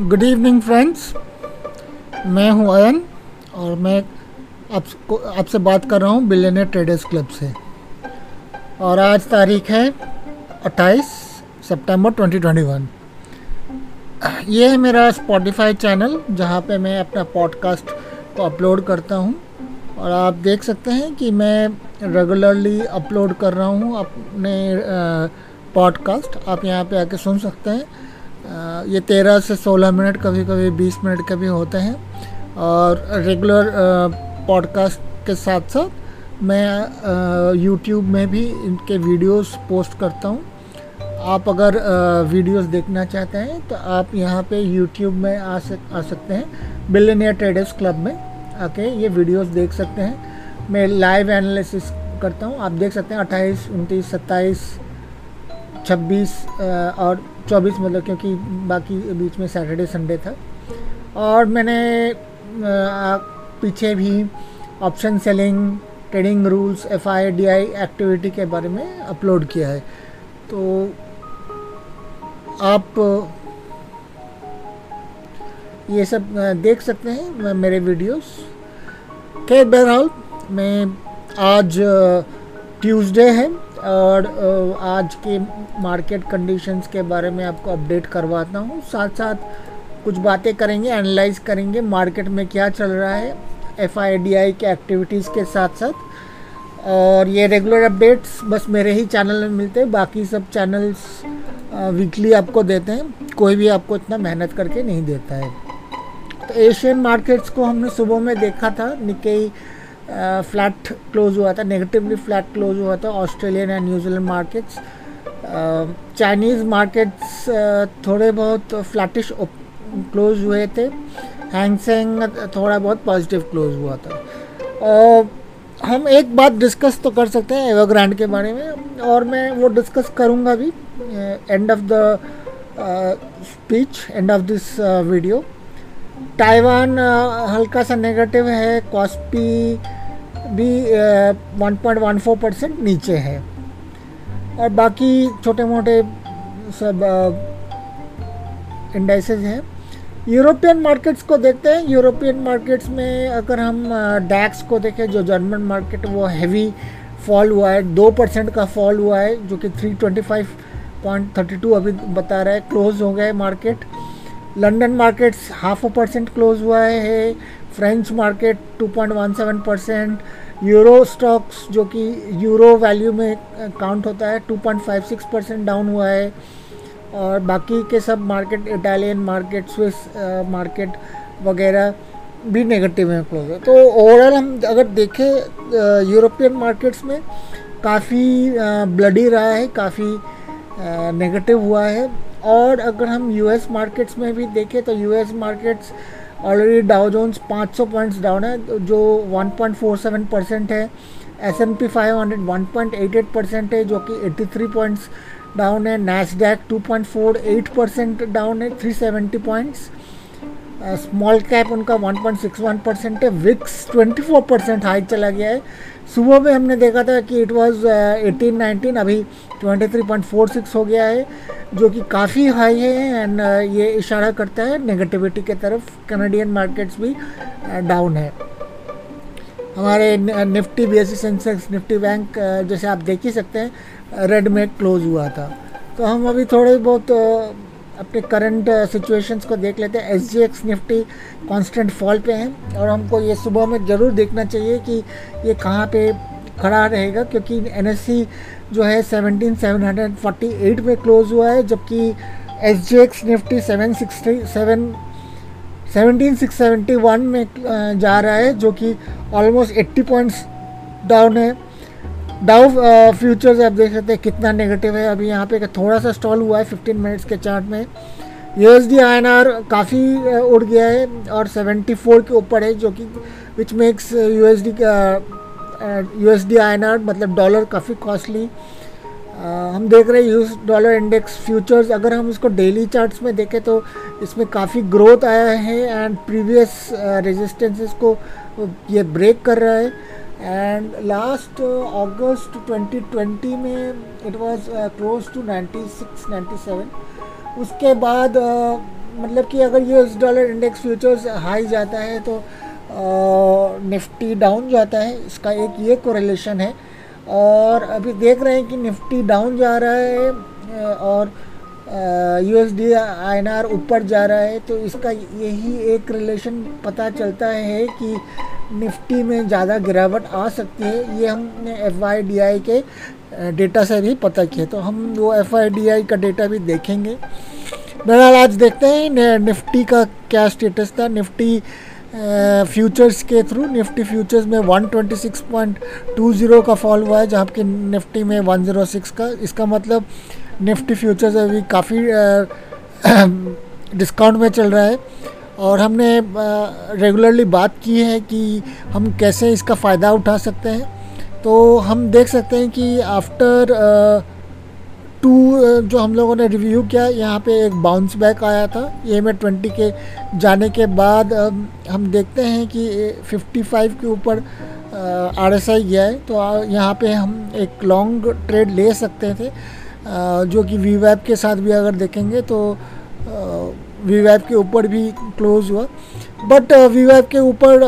Good evening friends मैं हूँ अयन और मैं आपको आपसे बात कर रहा हूँ बिलियनर ट्रेडर्स क्लब से। और आज तारीख है 28 सितंबर 2021 ये है मेरा स्पॉटिफाई चैनल, जहाँ पे मैं अपना पॉडकास्ट को अपलोड करता हूँ। और आप देख सकते हैं कि मैं रेगुलरली अपलोड कर रहा हूँ अपने पॉडकास्ट आप यहाँ पे आके सुन सकते हैं। ये तेरह से सोलह मिनट कभी कभी बीस मिनट के भी होते हैं। और रेगुलर पॉडकास्ट के साथ साथ मैं यूट्यूब में भी इनके वीडियोस पोस्ट करता हूँ। आप अगर वीडियोस देखना चाहते हैं तो आप यहाँ पे यूट्यूब में आ सक, आ सकते हैं। बिलियनियर ट्रेडर्स क्लब में आके ये वीडियोस देख सकते हैं। मैं लाइव एनालिसिस करता हूँ। आप देख सकते हैं अट्ठाईस, उनतीस, सत्ताईस, छब्बीस और चौबीस मतलब क्योंकि बाकी बीच में सैटरडे, संडे था। और मैंने पीछे भी option selling, trading rules F I D I activity के बारे में अपलोड किया है। तो आप, ये सब देख सकते हैं मेरे वीडियोस। खैर, बहरहाल, मैं आज ट्यूसडे है। और आज के मार्केट कंडीशंस के बारे में आपको अपडेट करवाता हूँ। साथ साथ कुछ बातें करेंगे एनालाइज करेंगे मार्केट में क्या चल रहा है एफआईडीआई के एक्टिविटीज़ के साथ साथ और ये रेगुलर अपडेट्स बस मेरे ही चैनल में मिलते हैं, बाकी सब चैनल्स वीकली आपको देते हैं। कोई भी आपको इतना मेहनत करके नहीं देता है। तो एशियन मार्केट्स को हमने सुबह में देखा था निकई फ्लैट क्लोज हुआ था नेगेटिवली फ्लैट क्लोज हुआ था Australian and New Zealand markets. Chinese markets थोड़े बहुत फ्लैटिश क्लोज हुए थे। हैंगसेंग थोड़ा बहुत पॉजिटिव क्लोज हुआ था। और हम एक बात डिस्कस तो कर सकते हैं एवरग्रांड के बारे में, और मैं वो डिस्कस करूँगा भी end of the speech end of this video Taiwan हल्का सा नेगेटिव है कॉस्पी भी 1.14 परसेंट नीचे है। और बाकी छोटे मोटे सब इंडाइसेस हैं। यूरोपियन मार्केट्स को देखते हैं। यूरोपियन मार्केट्स में अगर हम डैक्स को देखें, जो जर्मन मार्केट वो हैवी फॉल हुआ है, दो परसेंट का फॉल हुआ है, जो कि 325.32 अभी बता रहा है क्लोज हो गया है market London markets half percent close हुआ है French market 2.17 percent euro stocks जो कि यूरो वैल्यू में काउंट होता है 2.56 परसेंट डाउन हुआ है। और बाकी के सब market, Italian market, Swiss market वगैरह भी नेगेटिव में क्लोज है। तो ओवरऑल हम अगर देखें यूरोपियन मार्केट्स में काफ़ी ब्लडी रहा है, काफ़ी नेगेटिव हुआ है। और अगर हम यूएस मार्केट्स में भी देखें तो US markets already Dow Jones 500 points down है, जो 1.47 परसेंट है। S M P five hundred one point eight eight percent है, जो कि 83 पॉइंट्स डाउन है। नैसडैक 2.48 परसेंट डाउन है 370 पॉइंट्स स्मॉल कैप उनका 1.61 परसेंट है विक्स 24 परसेंट हाई चला गया है। सुबह में हमने देखा था कि इट वाज एटीन नाइनटीन अभी 23.46 हो गया है जो कि काफ़ी हाई है एंड uh, ये इशारा करता है नेगेटिविटी के तरफ़ कनाडियन मार्केट्स भी डाउन uh, है। हमारे Nifty B S Sensex Nifty bank जैसे आप देख ही सकते हैं रेड में क्लोज हुआ था। तो हम अभी थोड़े बहुत uh, अपने करंट सिचुएशंस को देख लेते हैं। S G X Nifty constant fall पे हैं और हमको ये सुबह में ज़रूर देखना चाहिए कि ये कहाँ पे खड़ा रहेगा क्योंकि एन जो है 17748 में क्लोज हुआ है, जबकि S G X Nifty seven sixty seven seventeen six seventy one में जा रहा है, जो कि ऑलमोस्ट 80 पॉइंट्स डाउन है। डाउ फ्यूचर्स आप देख सकते हैं कितना नेगेटिव है। अभी यहाँ पे थोड़ा सा स्टॉल हुआ है 15 मिनट्स के चार्ट में। U S D I N R काफ़ी उड़ गया है और 74 के ऊपर है, जो कि which makes U S D U S D I N R मतलब डॉलर काफ़ी कॉस्टली हम देख रहे हैं यूएस डॉलर इंडेक्स फ्यूचर्स अगर हम इसको डेली चार्ट्स में देखें तो इसमें काफ़ी ग्रोथ आया है एंड प्रीवियस रेजिस्टेंसेस को ये ब्रेक कर रहा है। एंड लास्ट अगस्त 2020 में इट वाज क्लोज टू 96 97 उसके बाद uh, मतलब कि अगर US dollar index futures high जाता है तो निफ्टी डाउन जाता है। इसका एक ये कोरिलेशन है। और अभी देख रहे हैं कि निफ्टी डाउन जा रहा है और यू एस डी ऊपर जा रहा है तो इसका यही एक रिलेशन पता चलता है कि निफ्टी में ज़्यादा गिरावट आ सकती है। ये हमने एफ़ आई डी आई के डेटा से भी पता किया। तो हम वो एफ़ आई डी आई का डेटा भी देखेंगे। बहरहाल आज देखते हैं निफ्टी का क्या स्टेटस था। निफ्टी फ्यूचर्स के थ्रू निफ्टी फ्यूचर्स में 126.20 का फॉल हुआ है, जहाँ कि निफ्टी में 106 का। इसका मतलब निफ्टी फ्यूचर्स अभी काफ़ी डिस्काउंट में चल रहा है। और हमने रेगुलरली बात की है कि हम कैसे इसका फ़ायदा उठा सकते हैं। तो हम देख सकते हैं कि आफ्टर टू जो हम लोगों ने रिव्यू किया, यहाँ पे एक बाउंस बैक आया था। ये में ट्वेंटी के जाने के बाद हम देखते हैं कि 55 के ऊपर आर एस आई गया है। तो यहाँ पे हम एक लॉन्ग ट्रेड ले सकते थे। जो कि वी वैप के साथ भी अगर देखेंगे तो वी वैप के ऊपर भी क्लोज हुआ। बट वी वैप के ऊपर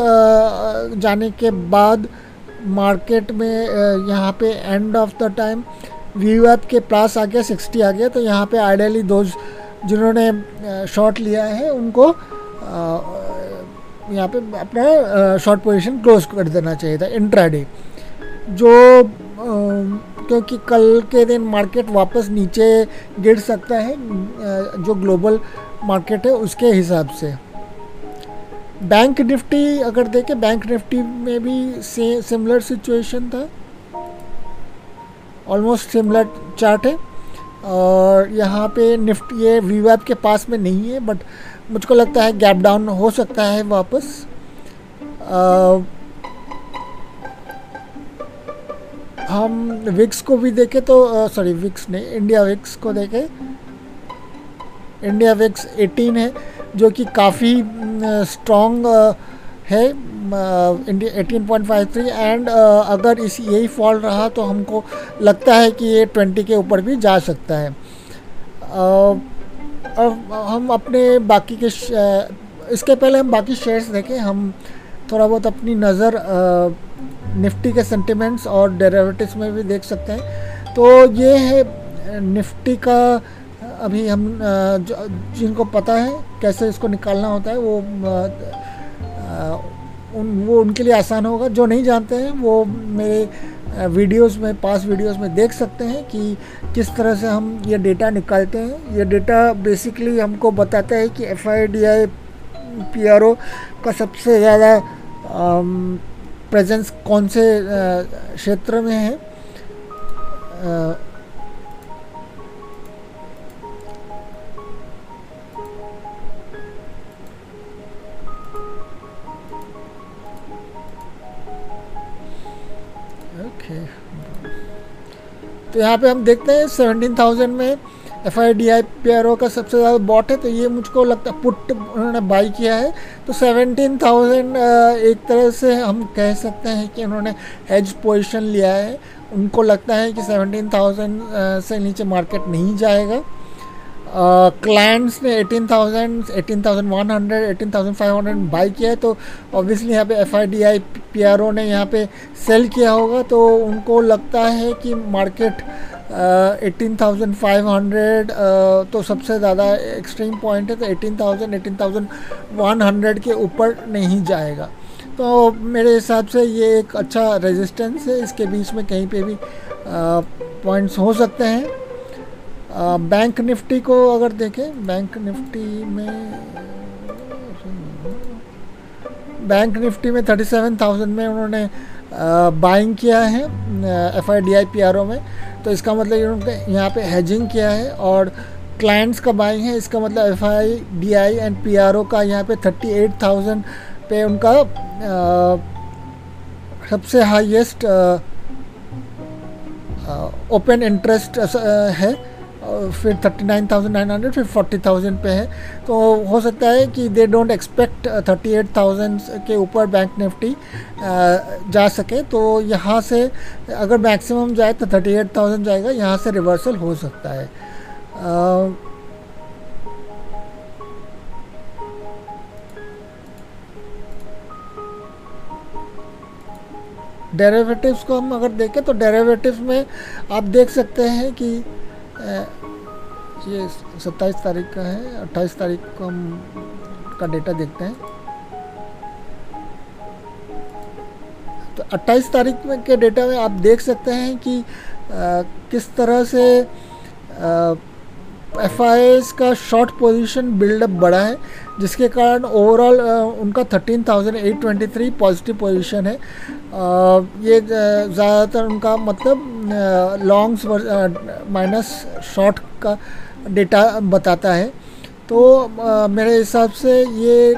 जाने के बाद मार्केट में यहाँ पे एंड ऑफ़ द टाइम वी वेब के पास आ गया सिक्सटी आ गया। तो यहाँ पे आइडियली दो जिन्होंने शॉर्ट लिया है, उनको यहाँ पे अपना शॉर्ट पोजीशन क्लोज कर देना चाहिए था इंट्राडे जो क्योंकि कल के दिन मार्केट वापस नीचे गिर सकता है जो ग्लोबल मार्केट है उसके हिसाब से। बैंक निफ्टी अगर देखें बैंक निफ्टी में भी से सिमिलर सिचुएशन था। ऑलमोस्ट सिमिलर चार्ट है। और यहाँ पे निफ्ट ये वी के पास में नहीं है बट मुझको लगता है गैप डाउन हो सकता है वापस। आ, हम विक्स को भी देखें तो सॉरी विक्स नहीं इंडिया विक्स को देखें। इंडिया विक्स 18 है, जो कि काफ़ी स्ट्रॉन्ग है eighteen point five three and अगर इस यही फॉल रहा तो हमको लगता है कि ये ट्वेंटी के ऊपर भी जा सकता है। अब हम अपने बाकी के इसके पहले हम बाकी शेयर्स देखें। हम थोड़ा बहुत अपनी नज़र निफ्टी के सेंटिमेंट्स और डेरिवेटिव्स में भी देख सकते हैं। तो ये है, निफ्टी का, अभी हम जिनको पता है कैसे इसको निकालना होता है, वो उन, वो उनके लिए आसान होगा। जो नहीं जानते हैं, वो मेरे वीडियोस में पास वीडियोस में देख सकते हैं कि किस तरह से हम ये डेटा निकालते हैं। ये डेटा बेसिकली हमको बताता है कि F I D I P R O का सबसे ज़्यादा प्रेजेंस कौन से क्षेत्र में है? ओके तो यहाँ पे हम देखते हैं सेवनटीन थाउज़ेंड में F I D I P R O का सबसे ज़्यादा बॉट है तो ये मुझको लगता है पुट उन्होंने बाई किया है। तो सेवनटीन थाउज़ेंड एक तरह से हम कह सकते हैं कि उन्होंने हेज पोजिशन लिया है। उनको लगता है कि सेवनटीन थाउज़ेंड से नीचे मार्केट नहीं जाएगा। क्लाइंट्स ने 18,000, 18,100, 18,500 बाई किया है तो ऑब्वियसली यहाँ पे F I D I P R O ने यहाँ पे सेल किया होगा। तो उनको लगता है कि market eighteen thousand five hundred तो सबसे ज़्यादा एक्सट्रीम पॉइंट है तो eighteen thousand eighteen thousand one hundred के ऊपर नहीं जाएगा। तो मेरे हिसाब से ये एक अच्छा रेजिस्टेंस है, इसके बीच में कहीं पे भी पॉइंट्स हो सकते हैं। बैंक निफ्टी को अगर देखें बैंक निफ्टी में बैंक निफ्टी में थर्टी सेवन थाउज़ेंड में उन्होंने बाइंग किया है F I D I P R O में। तो इसका मतलब उन्होंने यहाँ पे हेजिंग किया है और क्लाइंट्स का बाइंग है। इसका मतलब F I D I and P R O का यहाँ पे थर्टी एट थाउज़ेंड पे उनका सबसे हाईएस्ट ओपन इंटरेस्ट है। फिर thirty nine thousand nine hundred फिर फोर्टी थाउज़ेंड पे है। तो हो सकता है कि they don't expect thirty eight thousand के ऊपर बैंक निफ्टी uh, जा सके। तो यहाँ से अगर मैक्सिमम जाए तो थर्टी एट थाउज़ेंड जाएगा यहाँ से रिवर्सल हो सकता है। uh, आ, को हम अगर देखें तो डेरेवेटिव में आप देख सकते हैं कि uh, ये सत्ताईस तारीख का है अट्ठाईस तारीख को हम का डेटा देखते हैं। तो 28 तारीख में के डेटा में आप देख सकते हैं कि आ, किस तरह से एफ़ का शॉर्ट पोजीशन बिल्डअप बढ़ा है जिसके कारण ओवरऑल उनका 13,823 पॉजिटिव पोजीशन है। आ, ये ज़्यादातर उनका मतलब लॉन्ग्स माइनस शॉर्ट का डेटा बताता है। तो आ, मेरे हिसाब से ये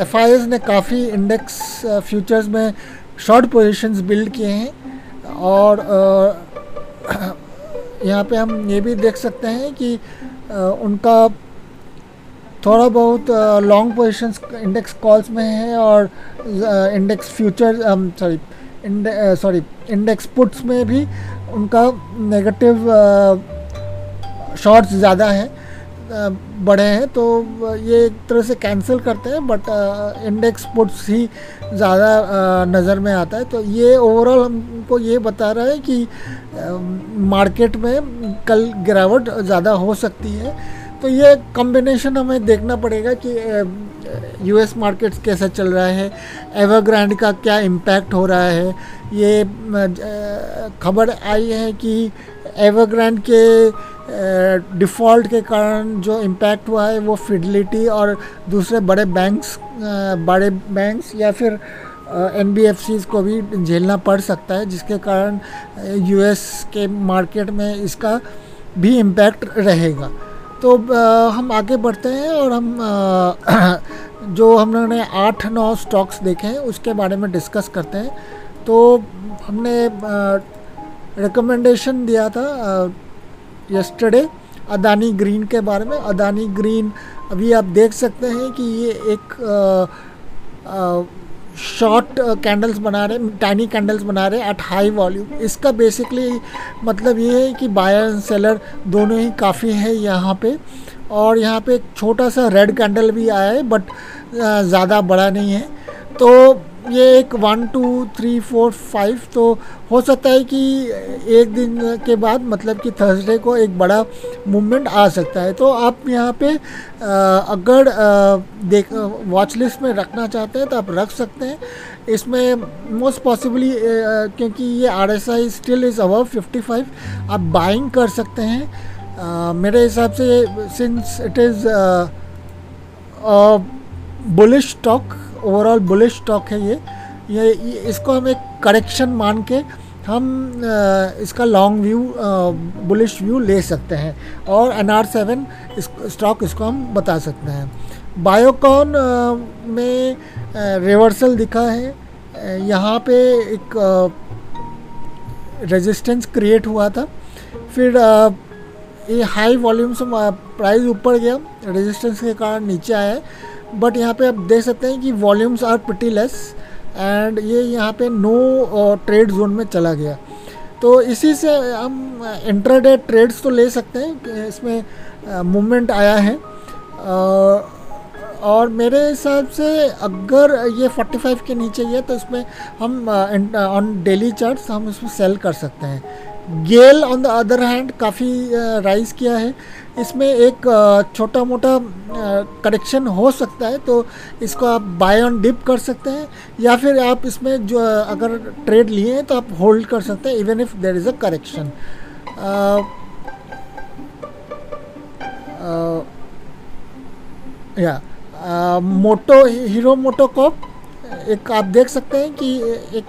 एफआईएस ने काफ़ी इंडेक्स फ्यूचर्स में शॉर्ट पोजीशंस बिल्ड किए हैं और यहाँ पे हम ये भी देख सकते हैं कि आ, उनका थोड़ा बहुत लॉन्ग पोजीशंस इंडेक्स कॉल्स में है और index future sorry sorry index puts में भी उनका नेगेटिव शॉर्ट्स ज़्यादा हैं बढ़े हैं तो ये एक तरह से कैंसिल करते हैं बट इंडेक्स पुट्स ही ज़्यादा नज़र में आता है। तो ये ओवरऑल हमको ये बता रहा है कि मार्केट में कल गिरावट ज़्यादा हो सकती है। तो ये कॉम्बिनेशन हमें देखना पड़ेगा कि यूएस मार्केट्स कैसा चल रहा है एवरग्रैंड का क्या इम्पैक्ट हो रहा है। ये खबर आई है कि एवरग्रैंड के डिफ़ॉल्ट के कारण जो इम्पैक्ट हुआ है वो फिडलिटी और दूसरे बड़े बैंक्स बड़े बैंक्स या फिर एन को भी झेलना पड़ सकता है जिसके कारण यूएस के मार्केट में इसका भी इम्पैक्ट रहेगा। तो हम आगे बढ़ते हैं और हम आ, जो हम लोगों ने आठ नौ स्टॉक्स देखे हैं उसके बारे में डिस्कस करते हैं। तो हमने रिकमेंडेशन दिया था यस्टरडे अदानी ग्रीन के बारे में। अदानी ग्रीन अभी आप देख सकते हैं कि ये एक शॉर्ट कैंडल्स बना रहे हैं टाइनी कैंडल्स बना रहे हैं एट हाई वॉल्यूम इसका बेसिकली मतलब ये है कि बायर एंड सेलर दोनों ही काफ़ी है यहाँ पे। और यहाँ पे एक छोटा सा रेड कैंडल भी आया है बट ज़्यादा बड़ा नहीं है। तो ये एक one, two, three, four, five तो हो सकता है कि एक दिन के बाद मतलब कि थर्सडे को एक बड़ा मूवमेंट आ सकता है। तो आप यहाँ पे अगर देख वॉच लिस्ट में रखना चाहते हैं तो आप रख सकते हैं। इसमें मोस्ट पॉसिबली क्योंकि ये R S I still is above fifty five आप बाइंग कर सकते हैं। मेरे हिसाब से since it is bullish stock overall bullish stock है ये। ये इसको हम एक करेक्शन मान के हम इसका लॉन्ग व्यू बुलिश व्यू ले सकते हैं। और एन आर सेवन स्टॉक इसको हम बता सकते हैं। बायोकॉन में रिवर्सल दिखा है। यहाँ पे एक रेजिस्टेंस क्रिएट हुआ था। फिर ये हाई वॉल्यूम से प्राइस ऊपर गया। रेजिस्टेंस के कारण नीचे आया। बट यहाँ पे आप देख सकते हैं कि volumes are pretty less and ये यहाँ पे नो ट्रेड जोन में चला गया। तो इसी से हम इंटरडे ट्रेड्स तो ले सकते हैं इसमें मूवमेंट आया है। Uh, और मेरे हिसाब से अगर ये 45 के नीचे गया तो इसमें हम ऑन डेली चार्ट्स हम इसमें सेल कर सकते हैं। GAIL on the other hand काफ़ी राइज किया है। इसमें एक छोटा मोटा करेक्शन हो सकता है तो इसको आप बाय ऑन डिप कर सकते हैं, या फिर आप इसमें जो अगर ट्रेड लिए हैं तो आप होल्ड कर सकते हैं even if there is a correction या मोटो, हीरो मोटो कॉप एक आप देख सकते हैं कि एक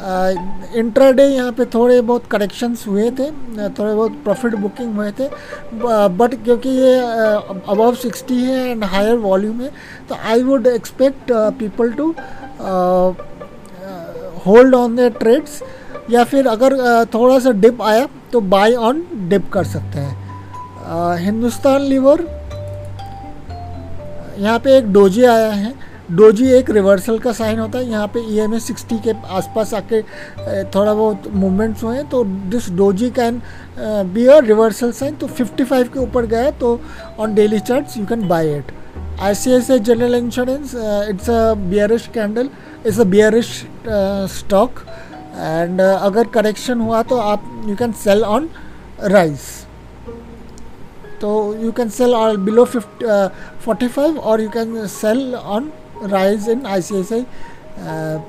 इंट्राडे यहाँ पे थोड़े बहुत करेक्शंस हुए थे थोड़े बहुत प्रॉफिट बुकिंग हुए थे बट क्योंकि ये अबव सिक्सटी है एंड हायर वॉल्यूम है तो I would expect people to hold on the trades या फिर अगर थोड़ा सा डिप आया तो बाय ऑन डिप कर सकते हैं। हिंदुस्तान लीवर यहाँ पे एक डोजे आया है डोजी एक रिवर्सल का साइन होता है यहाँ पे ई एम सिक्सटी के आसपास आके थोड़ा बहुत मूवमेंट्स हुए तो this doji can be a reversal sign तो 55 के ऊपर गया तो on daily charts you can buy it ICICI General Insurance, uh, it's a bearish candle, it's a bearish uh, stock and uh, अगर करेक्शन हुआ तो आप you can sell on rise तो you can sell below fifty forty five और you can sell on rise in ICICI uh,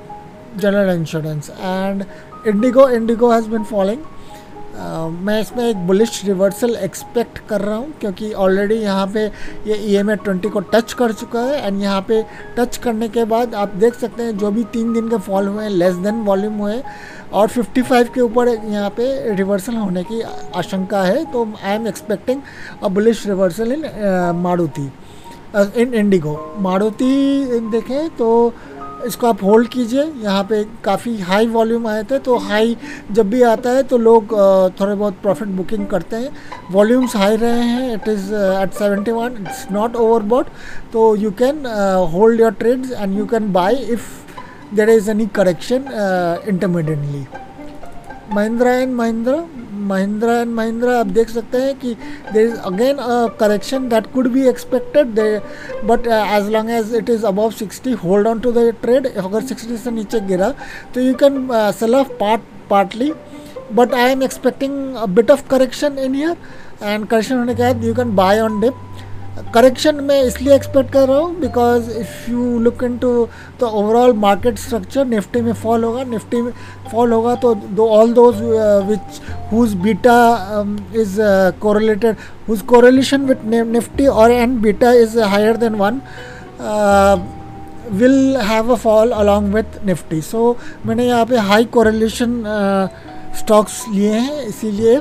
general insurance. And IndiGo IndiGo has been following मैं इसमें एक bullish reversal expect कर रहा हूँ क्योंकि already यहाँ पे ये ई एम ट्वेंटी को टच कर चुका है एंड यहाँ पे टच करने के बाद आप देख सकते हैं जो भी तीन दिन के फॉल हुए हैं लेस देन वॉल्यूम हुए और 55 के ऊपर यहाँ पे रिवर्सल होने की आशंका है तो I am expecting a bullish reversal in Maruti in, IndiGo. Maruti देखें तो इसको आप होल्ड कीजिए। यहाँ पे काफ़ी हाई वॉल्यूम आए थे तो हाई जब भी आता है तो लोग थोड़े बहुत प्रॉफिट बुकिंग करते हैं। वॉल्यूम्स हाई रहे हैं it is at seventy one it's not overbought तो you can hold your trades and you can buy if there is any correction intermediately Mahindra and Mahindra Mahindra and Mahindra आप देख सकते हैं कि there is again correction that could be expected but as long as it is above 60 hold on to the trade अगर 60 से नीचे गिरा तो you can sell off part partly but I am expecting bit of correction in year end correction होने के बाद you can buy on dip correction मैं इसलिए एक्सपेक्ट कर रहा हूँ because if you look into the overall market structure Nifty में fall होगा निफ्टी में फॉल होगा तो though all those which whose beta is correlated whose correlation with Nifty और and beta is higher than one will have a fall along with Nifty so मैंने यहाँ पे high correlation stocks लिए हैं इसीलिए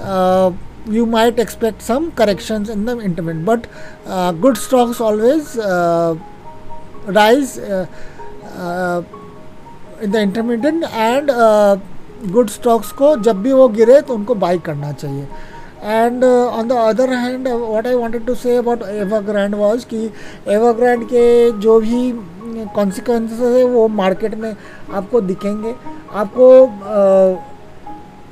uh, you might expect some corrections in the intermittent but uh, good stocks always uh, rise uh, uh in the intermittent and good uh, stocks को जब भी वो गिरे तो उनको बाई करना चाहिए and on the other hand what I wanted to say about Evergrande was कि एवरग्रैंड के जो भी कॉन्सिक्वेंसेस है वो मार्केट में आपको दिखेंगे आपको uh,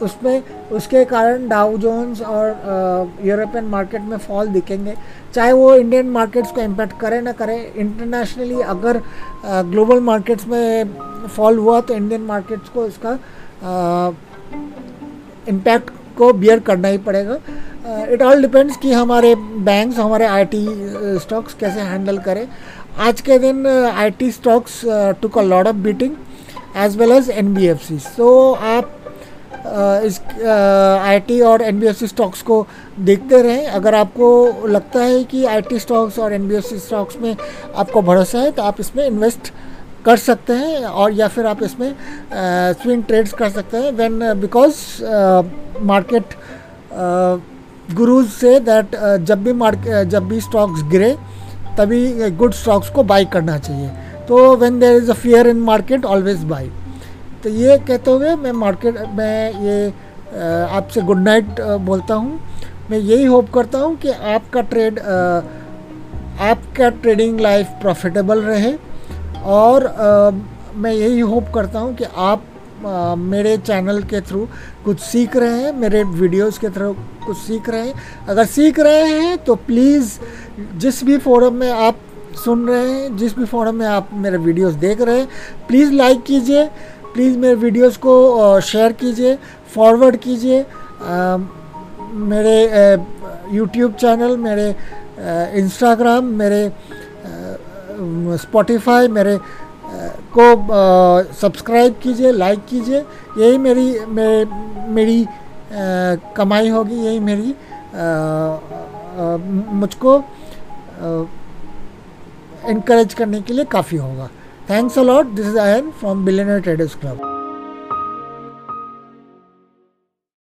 उसमें उसके कारण डाउ जोन्स और यूरोपियन मार्केट में फॉल दिखेंगे। चाहे वो इंडियन मार्केट्स को इम्पैक्ट करे ना करे इंटरनेशनली अगर ग्लोबल मार्केट्स में फॉल हुआ तो इंडियन मार्केट्स को इसका इम्पैक्ट को बियर करना ही पड़ेगा। इट ऑल डिपेंड्स कि हमारे बैंक्स हमारे आईटी स्टॉक्स कैसे हैंडल करें। आज के दिन IT stocks took a lot of beating as well as N so आप इस आईटी और एन स्टॉक्स को देखते रहें। अगर आपको लगता है कि आईटी स्टॉक्स और एन स्टॉक्स में आपको भरोसा है तो आप इसमें इन्वेस्ट कर सकते हैं और या फिर आप इसमें स्विंग ट्रेड्स कर सकते हैं। When because market gurus say that जब भी मार्केट जब भी स्टॉक्स गिरे, तभी गुड स्टॉक्स को बाई करना चाहिए। तो when there is a fear in market always buy तो ये कहते हुए मैं मार्केट में ये आपसे गुड नाइट बोलता हूँ। मैं यही होप करता हूँ कि आपका ट्रेड आपका ट्रेडिंग लाइफ प्रॉफिटेबल रहे और मैं यही होप करता हूँ कि आप आ, मेरे चैनल के थ्रू कुछ सीख रहे हैं मेरे वीडियोस के थ्रू कुछ सीख रहे हैं। अगर सीख रहे हैं तो प्लीज़ जिस भी फोरम में आप सुन रहे हैं जिस भी फोरम में आप मेरे वीडियोस देख रहे हैं प्लीज़ लाइक कीजिए। प्लीज़ मेरे वीडियोस को शेयर कीजिए फॉरवर्ड कीजिए। मेरे यूट्यूब चैनल मेरे इंस्टाग्राम मेरे स्पॉटिफाई मेरे को सब्सक्राइब कीजिए लाइक कीजिए। यही मेरी मेरे मेरी कमाई होगी, यही मेरी मुझको इनक्रेज करने के लिए काफ़ी होगा। Thanks a lot. This is Ayan from Billionaire Traders Club.